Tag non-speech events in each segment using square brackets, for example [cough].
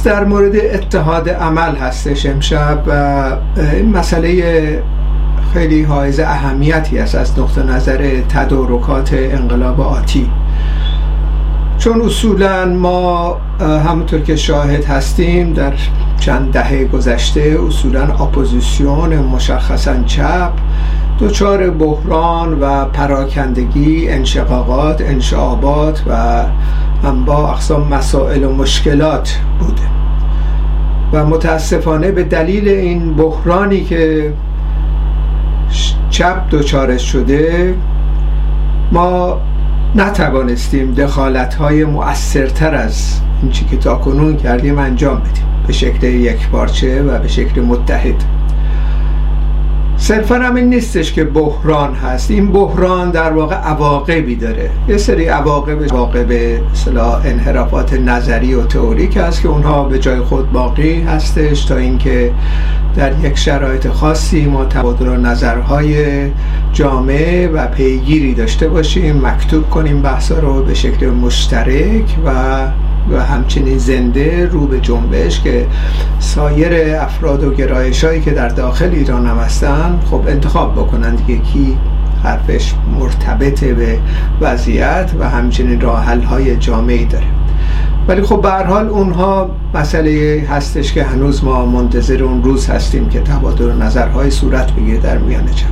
بحث در مورد اتحاد عمل هستش امشب این مسئله خیلی حائز اهمیتی است از نقطه نظر تدارکات انقلاب آتی. چون اصولا ما همونطور که شاهد هستیم در چند دهه گذشته اصولا اپوزیسیون مشخصا چپ دچار بحران و پراکندگی انشقاقات انشعابات و با اقسام مسائل و مشکلات بوده. و متاسفانه به دلیل این بحرانی که چپ دچارش شده ما نتوانستیم دخالت های مؤثرتر از این چی که تا کنون کردیم انجام بدیم. به شکل یک پارچه و به شکل متحد. صرفا هم این نیستش که بحران هست. این بحران در واقع عواقبی داره. یه سری عواقب عواقب اصطلاح انحرافات نظری و تئوریک هست که اونها به جای خود باقی هستش تا اینکه در یک شرایط خاصی ما تبادل نظرهای جامعه و پیگیری داشته باشیم مکتوب کنیم بحثا رو به شکل مشترک و و همچنین زنده رو به جنبش که سایر افراد و گرایش هایی که در داخل ایران هم هستن خب انتخاب بکنند دیگه کی حرفش مرتبط به وضعیت و همچنین راه های جامعی داره. ولی خب به حال اونها مسئله هستش که هنوز ما منتظر اون روز هستیم که تبادل نظرهای صورت بگیره در میان جمع.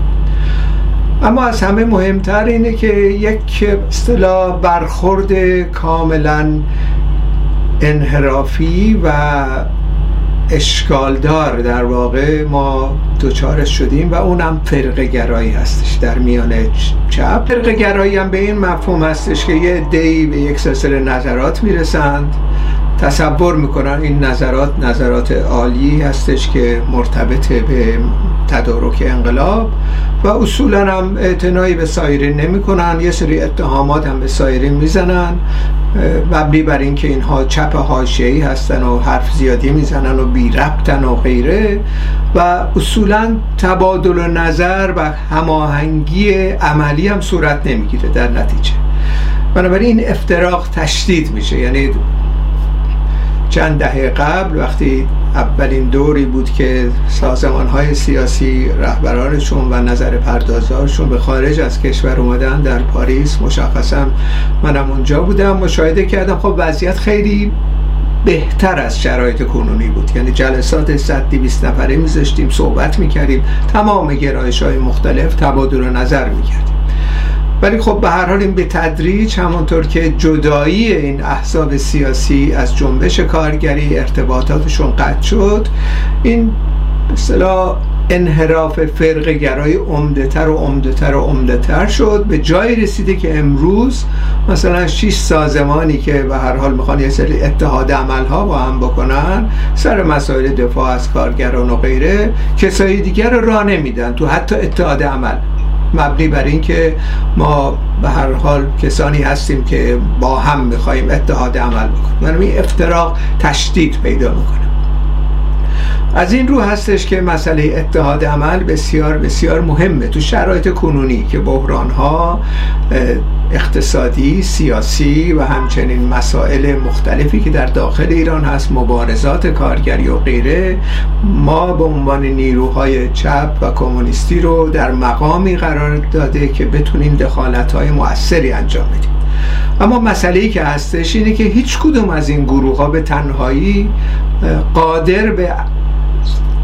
اما از همه مهمتر اینه که یک اصطلاح برخورد کاملا انحرافی و اشکالدار در واقع ما دوچارش شدیم و اونم فرق گرایی هستش در میان چپ. فرق گرایی هم به این مفهوم هستش که یه دی به یک سلسله نظرات می‌رسند. تصور می‌کنن این نظرات نظرات عالی هستش که مرتبط به تدارک انقلاب و اصولا هم اعتنایی به سایرین نمی‌کنن یه سری اتهامات هم به سایرین می‌زنن مبنی بر اینکه اینها چپ حاشیه‌ای هستن و حرف زیادی می‌زنن و بی ربطن و غیره و اصولا تبادل نظر و هماهنگی عملی هم صورت نمی‌گیره در نتیجه. بنابراین این افتراق تشدید میشه یعنی چند دهه قبل وقتی اولین دوری بود که سازمان های سیاسی رهبرانشون و نظر پردازارشون به خارج از کشور اومدن در پاریس مشخصا منم اونجا بودم مشاهده کردم. خب وضعیت خیلی بهتر از شرایط کنونی بود. یعنی جلسات 100 200 نفره میذاشتیم صحبت می‌کردیم تمام گرایش های مختلف تبادل نظر می‌کردیم. ولی خب به هر حال این به تدریج همانطور که جدایی این احزاب سیاسی از جنبش کارگری ارتباطاتشون قطع شد این به انحراف فرق گرای عمدهتر و عمدهتر و عمدهتر شد. به جای رسیده که امروز مثلا شش سازمانی که به هر حال می‌خوان یه سری اتحاد عملها با هم بکنن سر مسائل دفاع از کارگران و غیره کسایی دیگر رو راه نمیدن. تو حتی اتحاد عمل. مبنی بر اینکه ما به هر حال کسانی هستیم که با هم می‌خواهیم اتحاد عمل بکنیم. این افتراق تشدید پیدا می‌کنه. از این رو هستش که مسئله اتحاد عمل بسیار بسیار مهمه تو شرایط کنونی که بحران ها اقتصادی، سیاسی و همچنین مسائل مختلفی که در داخل ایران هست مبارزات کارگری و غیره ما به عنوان نیروهای چپ و کمونیستی رو در مقامی قرار داده که بتونیم دخالت های مؤثری انجام بدیم. اما مسئله ای که هستش اینه که هیچ کدوم از این گروه ها به تنهایی قادر به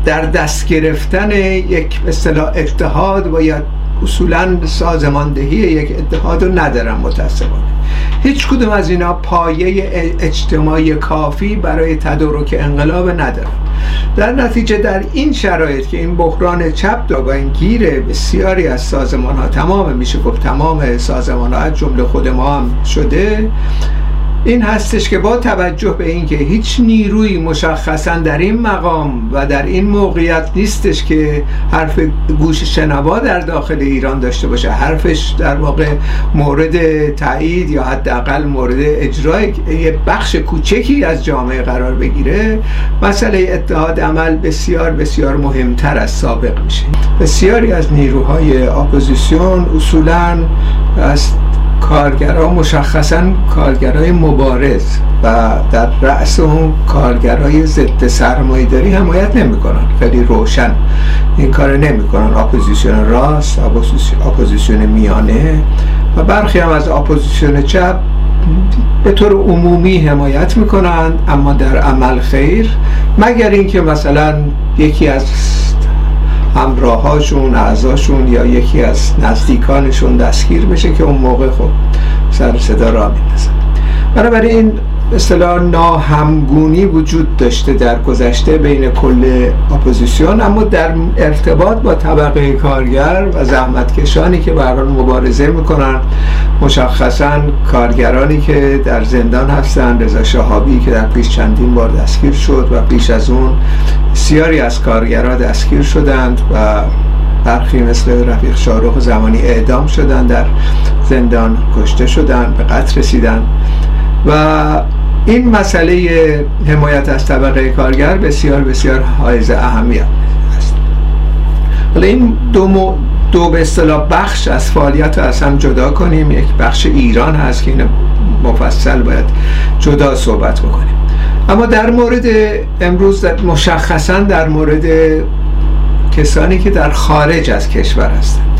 در دست گرفتن یک اصطلاح اتحاد و یا اصولا سازماندهی یک اتحاد رو ندارن متاسفانه. هیچ کدوم از اینا پایه اجتماعی کافی برای تدارک انقلاب ندارن. در نتیجه در این شرایط که این بحران چپ و این گیر بسیاری از سازمان ها تمام میشه گفت تمام سازمان ها از جمله خود ما هم شده این هستش که با توجه به اینکه هیچ نیروی مشخصا در این مقام و در این موقعیت نیستش که حرف گوش شنوا در داخل ایران داشته باشه حرفش در واقع مورد تایید یا حداقل مورد اجرای یه بخش کوچکی از جامعه قرار بگیره مسئله اتحاد عمل بسیار بسیار مهمتر از سابق میشه. بسیاری از نیروهای اپوزیسیون اصولا از کارگرها مشخصا کارگرای مبارز و در رأس اون کارگرای ضد سرمایه داری حمایت نمی‌کنن. خیلی روشن. این کار نمی‌کنن. اپوزیسیون راست اپوزیسیون میانه و برخی هم از اپوزیسیون چپ به طور عمومی حمایت می‌کنند اما در عمل خیر. مگر اینکه مثلا یکی از همراهاشون اعضاشون یا یکی از نزدیکانشون دستگیر بشه که اون موقع خب سر صدا را میندازن بنابراین اصطلاح ناهمگونی وجود داشته در گذشته بین کل اپوزیسیون اما در ارتباط با طبقه کارگر و زحمتکشانی که برای مبارزه می‌کنن مشخصا کارگرانی که در زندان هستند رضا شهابی که در پیش چندین بار دستگیر شد و پیش از اون بسیاری از کارگرها دستگیر شدند و برخی مثل رفیق شارخ زمانی اعدام شدند در زندان کشته شدند به قتل رسیدند و این مسئله حمایت از طبقه کارگر بسیار بسیار حائز اهمیت است. حالا این دو, دو به اصطلاح بخش از فعالیت رو از هم جدا کنیم. یک بخش ایران هست که این مفصل باید جدا صحبت بکنیم. اما در مورد امروز مشخصا در مورد کسانی که در خارج از کشور هستند.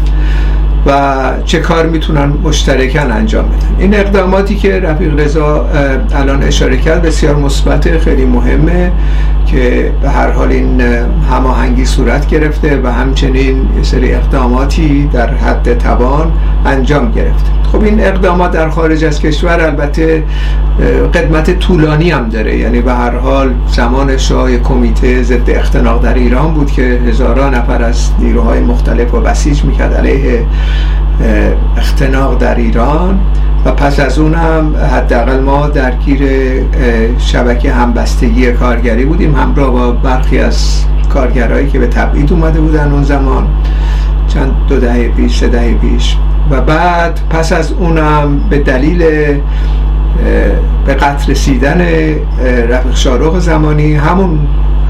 و چه کار می‌تونن مشترکن انجام بدن. این اقداماتی که رفیق رضا الان اشاره کرد بسیار مثبت خیلی مهمه. که به هر حال این هماهنگی صورت گرفته و همچنین یه سری اقداماتی در حد توان انجام گرفته. خب این اقدامات در خارج از کشور البته قدمت طولانی هم داره. یعنی به هر حال زمان شاه کمیته ضد اختناق در ایران بود که هزاران نفر از نیروهای مختلف و بسیج می‌کرد علیه اختناق در ایران. و پس از اون هم حداقل ما درگیر شبکه همبستگی کارگری بودیم همراه با برخی از کارگرایی که به تبعید اومده بودن اون زمان. چند دو دهه پیش سه دهه پیش. و بعد پس از اونم به دلیل به قتل رسیدن رفیق شارخ زمانی همون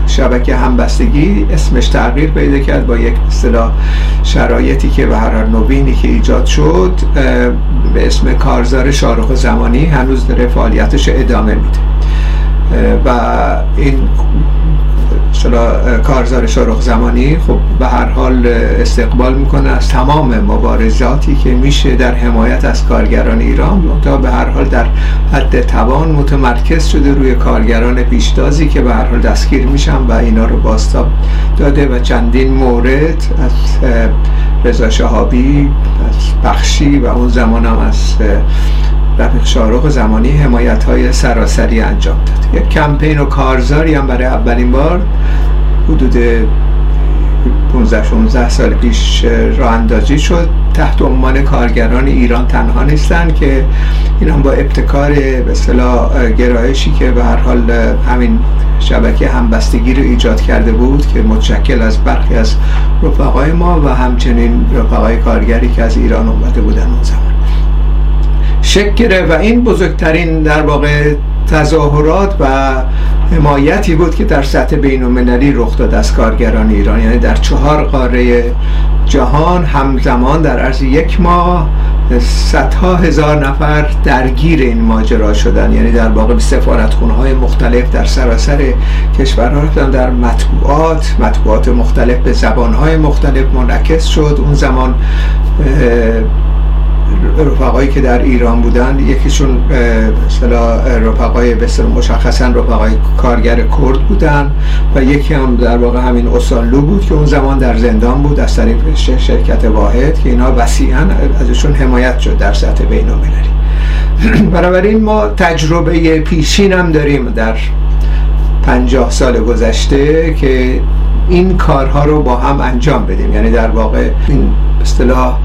شبکه همبستگی اسمش تغییر پیدا کرد با یک اصطلاح شرایطی که به هر نوینی که ایجاد شد به اسم کارزار شارخ زمانی هنوز داره فعالیتش ادامه میده. و این کارزار شارخ زمانی خب به هر حال استقبال می‌کنه از تمام مبارزاتی که میشه در حمایت از کارگران ایران. تا به هر حال در حد توان متمرکز شده روی کارگران پیشتازی که به هر حال دستگیر میشن و اینا رو باستاب داده و چندین مورد از رضا شهابی از بخشی و اون زمان هم از رفیق شارخ زمانی حمایت های سراسری انجام داد. یک کمپین و کارزاری هم برای اولین بار حدود 15 16 سال پیش راه اندازی شد. تحت عنوان کارگران ایران تنها نیستند که ایران با ابتکار به اصطلاح گرایشی که به هر حال همین شبکه همبستگی رو ایجاد کرده بود که متشکل از برخی از رفقای ما و همچنین رفقای کارگری که از ایران اومده بودن اون زمان. شکل و این بزرگترین در واقع تظاهرات و حمایتی بود که در سطح بین رخ داد از کارگران ایران. یعنی در چهار قاره جهان همزمان در عرض یک ماه صدها هزار نفر درگیر این ماجرا شدن. یعنی در واقع سفارتخونه های مختلف در سراسر کشورها رفتن. در مطبوعات مطبوعات مختلف به زبان های مختلف منعکس شد. اون زمان رفقایی که در ایران بودن یکیشون مثلا رفقای بسیار مشخصا رفقای کارگر کرد بودن و یکی هم در واقع همین اسانلو بود که اون زمان در زندان بود از طریق شرکت واحد که اینا وسیعا ازشون حمایت شد در سطح بین المللی [clears throat] بنابراین ما تجربه پیشین هم داریم در پنجاه سال گذشته که این کارها رو با هم انجام بدیم. یعنی در واقع این اصطلاح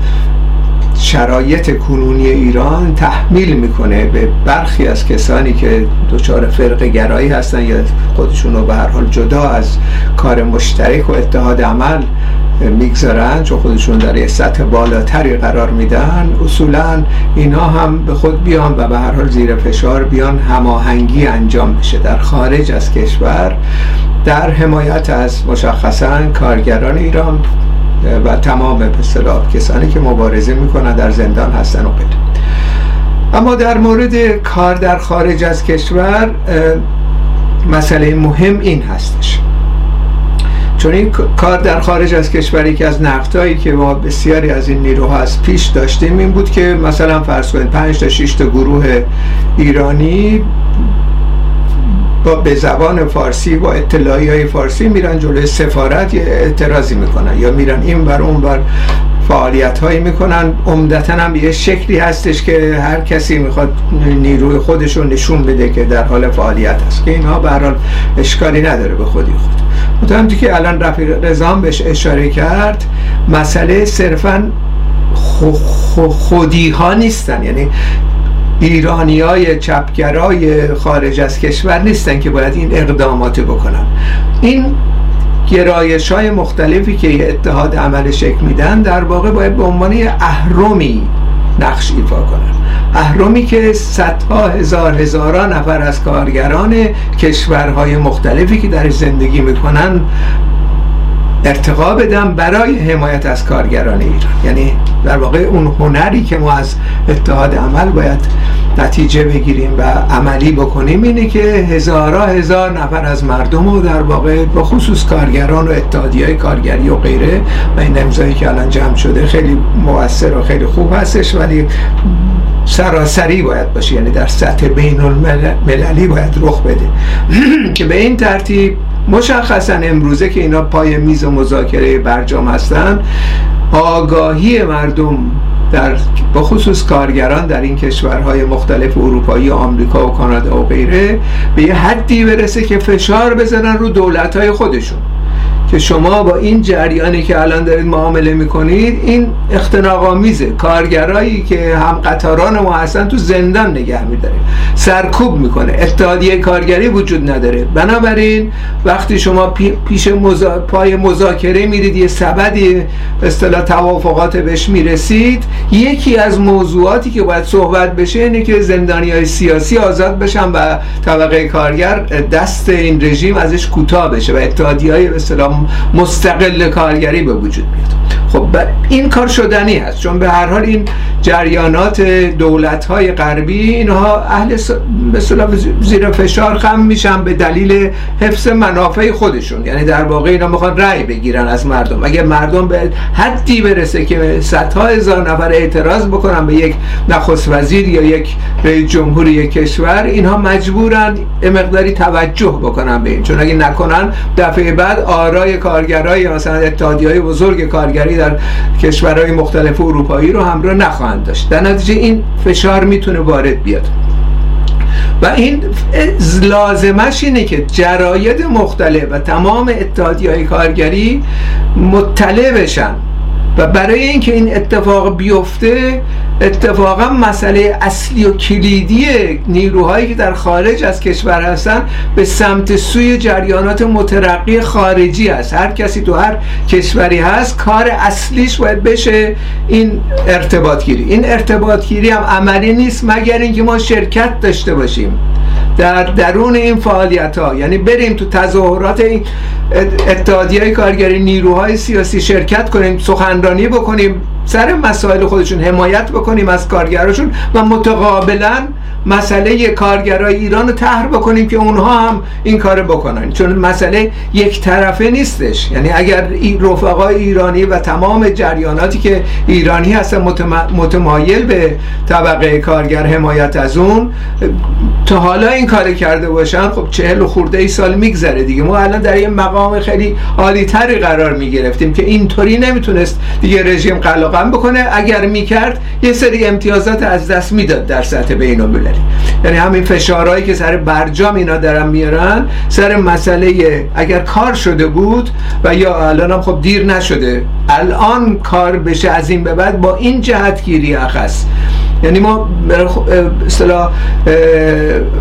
شرایط کنونی ایران تحمیل می‌کنه به برخی از کسانی که دچار فرق گرایی هستن یا خودشون رو به هر حال جدا از کار مشترک و اتحاد عمل می‌گذارن چون خودشون در یه سطح بالاتری قرار میدن اصولا اینا هم به خود بیان و به هر حال زیر فشار بیان هماهنگی انجام بشه. در خارج از کشور در حمایت از مشخصا کارگران ایران و تمام به کسانی که مبارزه می‌کنن در زندان هستن و غیره اما در مورد کار در خارج از کشور مسئله مهم این هستش. چون این کار در خارج از کشور که از نقطهایی که ما بسیاری از این نیروها از پیش داشتیم این بود که مثلا فرض کنید 5 تا 6 تا گروه ایرانی با به زبان فارسی با اطلاعی های فارسی میرن جلوی سفارت اعتراضی می‌کنن. یا میرن این بر اون بر فعالیت هایی می‌کنن. عمدتا هم یه شکلی هستش که هر کسی می‌خواد نیروی خودش رو نشون بده که در حال فعالیت هست که اینها به اشکالی نداره به خودی خود. متهم که الان رفیق رزام بهش اشاره کرد مسئله صرفا خودی ها نیستن. یعنی ایرانی های چپگرای خارج از کشور نیستن که باید این اقدامات بکنن. این گرایش های مختلفی که اتحاد عمل شکل میدن در واقع باید به عنوان اهرمی نقش ایفا کنن. اهرمی که صدها هزار هزاران نفر از کارگران کشورهای مختلفی که در زندگی می‌کنن ارتقا بدم برای حمایت از کارگران ایران. یعنی در واقع اون هنری که ما از اتحاد عمل باید نتیجه بگیریم و عملی بکنیم اینه که هزارا هزار نفر از مردم رو در واقع با خصوص کارگران و اتحادی های کارگری و غیره و این امضایی که الان جمع شده خیلی موثر و خیلی خوب هستش ولی سراسری باید باشه. یعنی در سطح بین المللی باید رخ بده. [clears throat] که به این ترتیب مشخصا امروزه که اینا پای میز مذاکره برجام هستن آگاهی مردم در با خصوص کارگران در این کشورهای مختلف اروپایی و آمریکا و کانادا و غیره به یه حدی برسه که فشار بزنن رو دولتهای خودشون. که شما با این جریانی که الان دارید معامله می‌کنید این اختناق آمیزه کارگرایی که هم قطاران ما هستن تو زندان نگه میداره سرکوب می‌کنه. اتحادیه کارگری وجود نداره. بنابراین وقتی شما پیش مزا... پای مذاکره میرید یه سبدی اصطلاح توافقات بهش می‌رسید یکی از موضوعاتی که باید صحبت بشه اینه که زندانی های سیاسی آزاد بشن و طبقه کارگر دست این رژیم ازش کوتاه بشه و اتحادی های مستقل کارگری به وجود میاد. خب این کار شدنی هست چون به هر حال این جریانات دولت های غربی اینها اهل مثلا زیر فشار خم میشن به دلیل حفظ منافع خودشون. یعنی در واقع اینا می‌خوان رأی بگیرن از مردم. اگر مردم به حدی برسه که صدها هزار نفر اعتراض بکنن به یک نخست وزیر یا یک رئیس جمهوری یک کشور اینها مجبورن مقداری توجه بکنن به این. چون اگه نکنن دفعه بعد آرای کارگرای مثلا اتحادیه بزرگ کارگری در کشورهای مختلف اروپایی رو همراه نخواهند داشت. در نتیجه این فشار می‌تونه وارد بیاد. و این لازمش اینه که جراید مختلف و تمام اتحادی های کارگری مطلع بشن. و برای اینکه این اتفاق بیفته اتفاقا مسئله اصلی و کلیدی نیروهایی که در خارج از کشور هستن به سمت سوی جریانات مترقی خارجی است هر کسی تو هر کشوری هست کار اصلیش باید بشه این ارتباط گیری این ارتباط گیری هم عملی نیست مگر اینکه ما شرکت داشته باشیم. در درون این فعالیت ها یعنی بریم تو تظاهرات اتحادیه کارگری نیروهای سیاسی شرکت کنیم سخنرانی بکنیم سر مسائل خودشون حمایت بکنیم از کارگراشون و متقابلا مسئله کارگرای ایران رو طرح بکنیم که اونها هم این کار بکنن. چون مسئله یک طرفه نیستش. یعنی اگر رفقای ایرانی و تمام جریاناتی که ایرانی هستن متمایل به طبقه کارگر حمایت از اون تا حالا این کار کرده باشن خب چهل و خورده ای سال میگذره دیگه. ما الان در یه مقام خیلی عالی تری قرار می‌گرفتیم که اینطوری نمی‌تونست دیگه رژیم قلقم بکنه. اگر می‌کرد یه سری امتیازات از دست می‌داد در سطح بین یعنی همین فشارهایی که سر برجام اینا دارن میارن سر مسئله اگر کار شده بود و یا الان هم خب دیر نشده الان کار بشه از این به بعد با این جهتگیری اخص. یعنی ما اصطلاح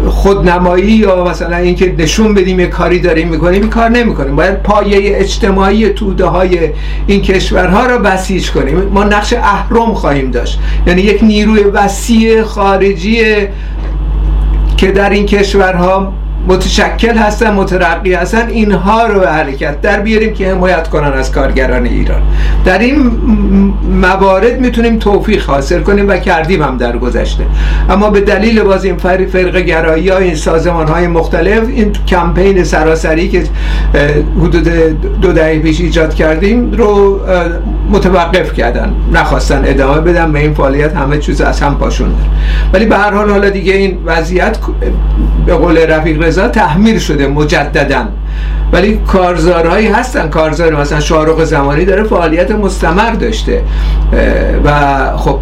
خودنمایی یا مثلا اینکه نشون بدیم یه کاری داریم می‌کنیم این کار نمی‌کنیم. باید پایه اجتماعی توده های این کشورها را بسیج کنیم. ما نقش اهرم خواهیم داشت. یعنی یک نیروی وسیع خارجی که در این کشورها متشکل هستن مترقی هستن اینها رو به حرکت در بیاریم که حمایت کنن از کارگران ایران. در این موارد می‌تونیم توفیق حاصل کنیم و کردیم هم در گذشته. اما به دلیل باز این فرق گرایی ها این سازمان های مختلف این کمپین سراسری که حدود دو دهه پیش ایجاد کردیم رو متوقف کردن. نخواستن ادامه بدن به این فعالیت همه چیز از هم پاشوندن ولی به هر حال حالا دیگه این وضعیت به قول رفیق رضا تحمیل شده مجددا. ولی کارزارهایی هستن. کارزار مثلا شارق زمانی داره فعالیت مستمر داشته. و خب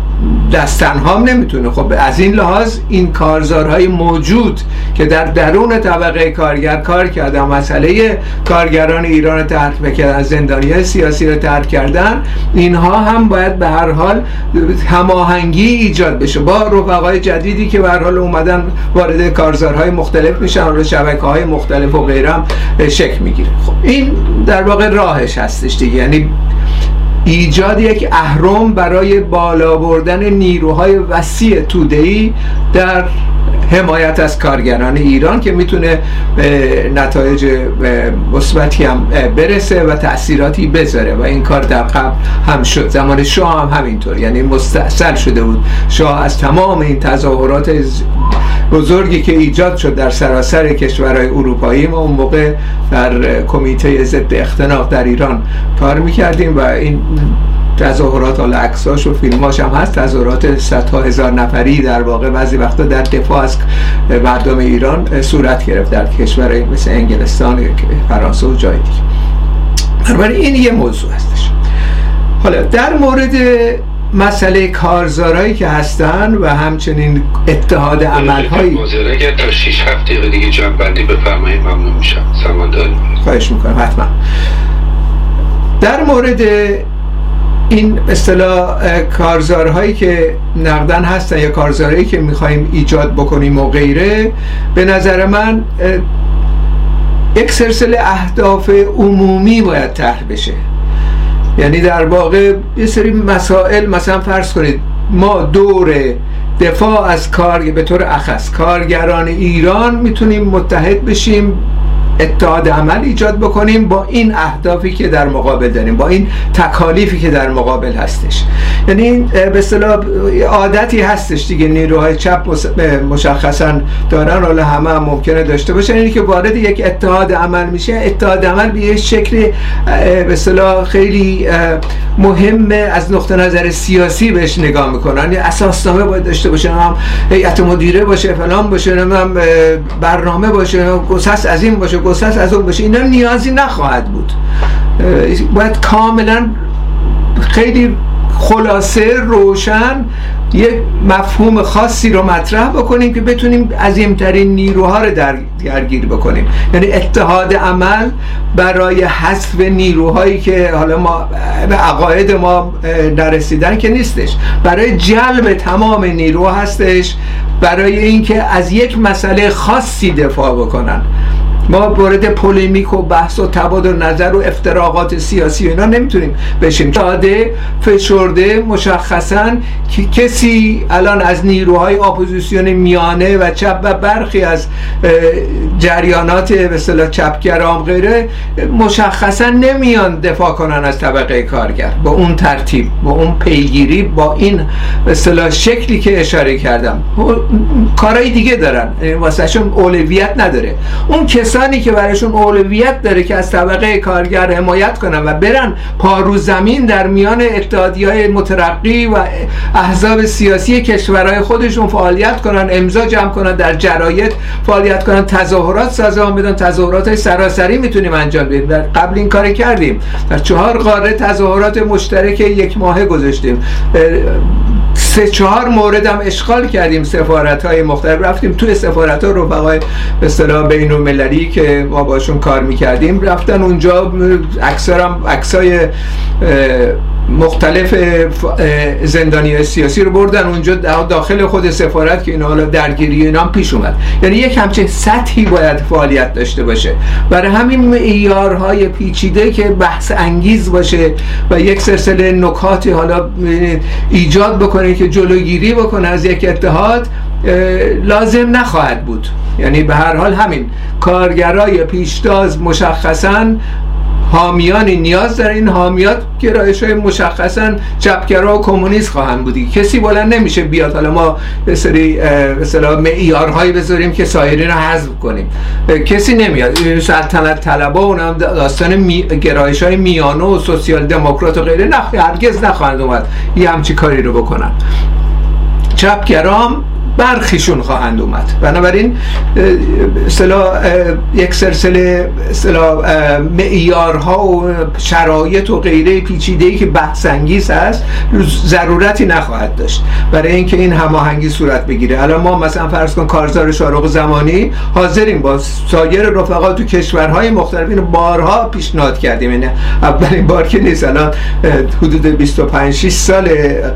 دستن هم نمی‌تونه. خب از این لحاظ این کارزارهای موجود که در درون طبقه کارگر کار کردن مسئله کارگران ایران ترک بکردن زندانی سیاسی رو ترک کردن اینها هم باید به هر حال هماهنگی ایجاد بشه. با رفقای جدیدی که به هر حال اومدن وارد کارزارهای مختلف میشن و شبکه های مختلف و غیرم شکل می‌گیره. خب این در واقع راهش هستش دیگه. یعنی ایجاد یک اهرم برای بالا بردن نیروهای وسیع تودهی در حمایت از کارگران ایران که می‌تونه به نتایج مثبتی هم برسه و تاثیراتی بذاره و این کار در قبل هم شد. زمان شاه هم همینطور یعنی مستحصل شده بود. شاه از تمام این تظاهرات بزرگی که ایجاد شد در سراسر کشورهای اروپایی. ما اون موقع در کمیته ضد اختناق در ایران کار می‌کردیم و این تظاهرات حالا عکساش و فیلماش هم هست. تظاهرات صدها هزار نفری در واقع بعضی وقتا در دفاع از مردم ایران صورت گرفت در کشورهای مثل انگلستان فرانسه و جای دیگه. بنابراین این یه موضوع هستش. حالا در مورد مسئله کارزارایی که هستن و همچنین اتحاد عملهایی. اگر تا 6 هفته دیگه جمع بندی بفرمایید ممنون میشم. سمانداری خواهش می‌کنم حتما. در مورد این اصطلاح کارزارهایی که نقدن هستن یا کارزارهایی که می‌خوایم ایجاد بکنیم و غیره به نظر من یک سلسله اهداف عمومی باید طرح بشه. یعنی در واقع یه سری مسائل مثلا فرض کنید ما دور دفاع از کار به طور اخص کارگران ایران می‌تونیم متحد بشیم. اتحاد عمل ایجاد بکنیم با این اهدافی که در مقابل داریم با این تکالیفی که در مقابل هستش. یعنی به اصطلاح عادتی هستش دیگه نیروهای چپ مشخصا دارن حالا همه هم ممکنه داشته باشن. اینی که وارد یک اتحاد عمل میشه. اتحاد عمل به یک شکل به اصطلاح خیلی مهمه از نقطه نظر سیاسی بهش نگاه می‌کنن. یعنی اساسنامه باید داشته باشه هم هیئت مدیره باشه فلان باشه هم برنامه باشه گسست از این باشه گسست از اون باشه اینا نیازی نخواهد بود. باید کاملا خیلی خلاصه روشن یک مفهوم خاصی رو مطرح بکنیم که بتونیم عظیمترین نیروها رو درگیر بکنیم. یعنی اتحاد عمل برای حذف نیروهایی که حالا ما به عقاید ما نرسیدن که نیستش. برای جلب تمام نیرو هستش. برای اینکه از یک مسئله خاصی دفاع بکنن. ما وارد پلمیک و بحث و تبادل نظر و افتراقات سیاسی و اینا نمی‌تونیم بشیم ساده فشرده مشخصا که کسی الان از نیروهای اپوزیسیون میانه و چپ و برخی از جریانات به اصطلاح چپگرام غیره مشخصا نمیان دفاع کنن از طبقه کارگر. با اون ترتیب با اون پیگیری با این به شکلی که اشاره کردم. کارهای دیگه دارن. واسهشون اولویت نداره. اون کس کسانی که برایشون اولویت داره که از طبقه کارگر حمایت کنن و برن پارو زمین در میان اتحادی های مترقی و احزاب سیاسی کشورهای خودشون فعالیت کنن امضا جمع کنن در جراید فعالیت کنن تظاهرات سازمان بدن تظاهرات سراسری می‌تونیم انجام بدیم. در قبل این کار کردیم. در چهار قاره تظاهرات مشترک یک ماهه گذاشتیم. سه چهار مورد هم اشغال کردیم سفارت های مختلف. رفتیم توی سفارت ها رفقای به اصطلاح بین المللی که ما باشون کار می‌کردیم. رفتن اونجا اکثر هم عکسای مختلف زندانی سیاسی رو بردن اونجا داخل خود سفارت که اینا حالا درگیری اینا پیش اومد. یعنی یک همچین سطحی باید فعالیت داشته باشه. برای همین معیارهای پیچیده که بحث انگیز باشه و یک سلسله نکاتی حالا ایجاد بکنه که جلوگیری بکنه از یک اتحاد لازم نخواهد بود. یعنی به هر حال همین. کارگرای پیشتاز مشخصا حامیانی نیاز در این حامیات گرایش های مشخصا چپگرا و کمونیست خواهند بودی کسی بلند نمیشه بیاد. حالا ما به سری مثلا معیارهایی بذاریم که سایرین رو حذف کنیم. کسی نمیاد. سلطنت طلبا اونم داستان می... گرایش های میانه و سوسیال دموکرات و غیره نه هرگز نخواهند اومد. یه همچی کاری رو بکنن. چپگرام برخیشون خواهند اومد. بنابراین اصطلاح یک سلسله معیارها و شرایط و غیره پیچیده‌ای که بحث انگیز هست ضرورتی نخواهد داشت. برای اینکه این هماهنگی صورت بگیره. الان ما مثلا فرض کن کارزار شارق زمانی حاضریم با سایر رفقا تو کشورهای مختلف اینو بارها پیشنهاد کردیم. یعنی اولین بار که نیست. الان حدود 25 6 سال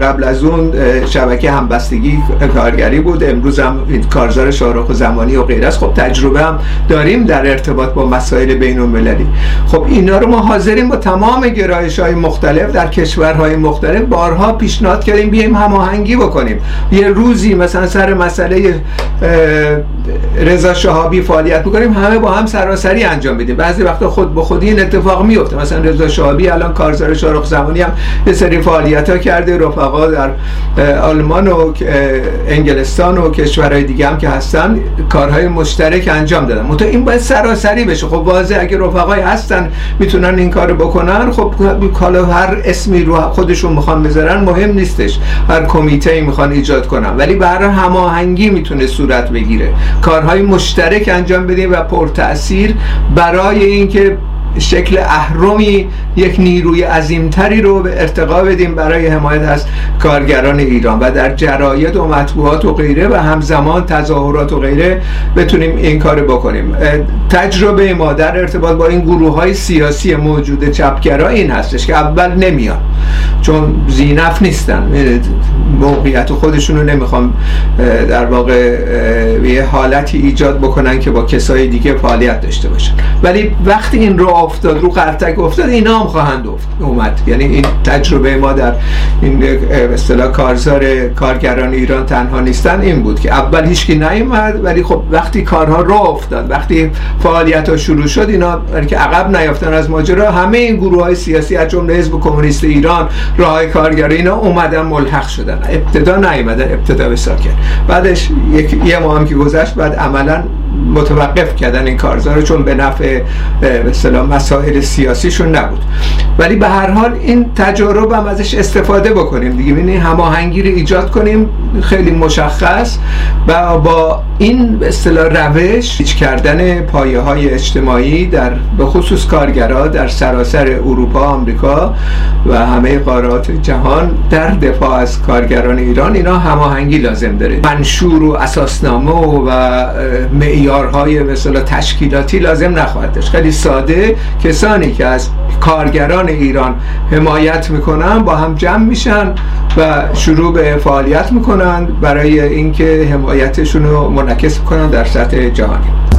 قبل از اون شبکه همبستگی کارگری بود. امروز هم کارزار شارخ و زمانی و غیره است. خب تجربه هم داریم در ارتباط با مسائل بین المللی خب اینا رو ما حاضریم با تمام گرایش های مختلف در کشورهای مختلف بارها پیشنهاد کردیم بیایم هماهنگی بکنیم. یه روزی مثلا سر مسئله رضا شهابی فعالیت بکنیم همه با هم سراسری انجام بدیم بعضی وقتا خود به خودی این اتفاق میفته مثلا رضا شهابی الان کارزار شارخ زمانی هم یه سری فعالیت ها کرده. رفقا در آلمان و انگلستان و کشورهای دیگه هم که هستن کارهای مشترک انجام دادن. منتها این باید سراسری بشه. خب واضح اگه رفقای هستن می‌تونن این کارو بکنن خب حالا هر اسمی رو خودشون می‌خوان بذارن مهم نیستش. هر کمیته ای می‌خوان ایجاد کنن. ولی هر هماهنگی می‌تونه صورت بگیره. کارهای مشترک انجام بدیم و پرتاثیر برای اینکه شکل اهرمی یک نیروی عظیمتری رو به ارتقا بدیم برای حمایت از کارگران ایران و در جراید و مطبوعات و غیره و همزمان تظاهرات و غیره بتونیم این کار بکنیم. تجربه ما در ارتباط با این گروه های سیاسی موجود چپگرا این هستش که اول نمیان چون زینف نیستن. موقعیت خودشون رو نمی‌خوام در واقع یه حالتی ایجاد بکنن که با کسای دیگه فعالیت داشته باشن. ولی وقتی این رو افتاد رو قرتک افتاد اینا هم خواهند اومد. یعنی این تجربه ما در این اصطلاح کارزار کارگران ایران تنها نیستن این بود که اول هیچکی نیومد ولی خب وقتی کارها رو افتاد وقتی فعالیت ها شروع شد اینا که عقب نیافتن از ماجرا همه این گروه های سیاسی از جمله حزب کمونیست ایران راه کارگرای اینا اومدن ملحق شدن. ابتدا نیومدن ابتدا به ساکن بعدش یک یه ماه هم که گذشت بعد عملا متوقف کردن این کارزار چون به نفع به مسائل سیاسیشون نبود. ولی به هر حال این تجارب هم ازش استفاده بکنیم دیگه. ببینید هماهنگی رو ایجاد کنیم. خیلی مشخص. و با این اصطلاح روش هیچ کردن پایه های اجتماعی در به خصوص کارگرا در سراسر اروپا آمریکا و همه قارات جهان در دفاع از کارگران ایران اینا هماهنگی لازم داره. منشور و اساسنامه و معیارهای مثلا تشکیلاتی لازم نخواهد داشت. خیلی ساده کسانی که از کارگران ایران حمایت می‌کنن با هم جمع میشن و شروع به فعالیت می‌کنن. برای اینکه حمایتشون رو منعکس کنن در سطح جهانی.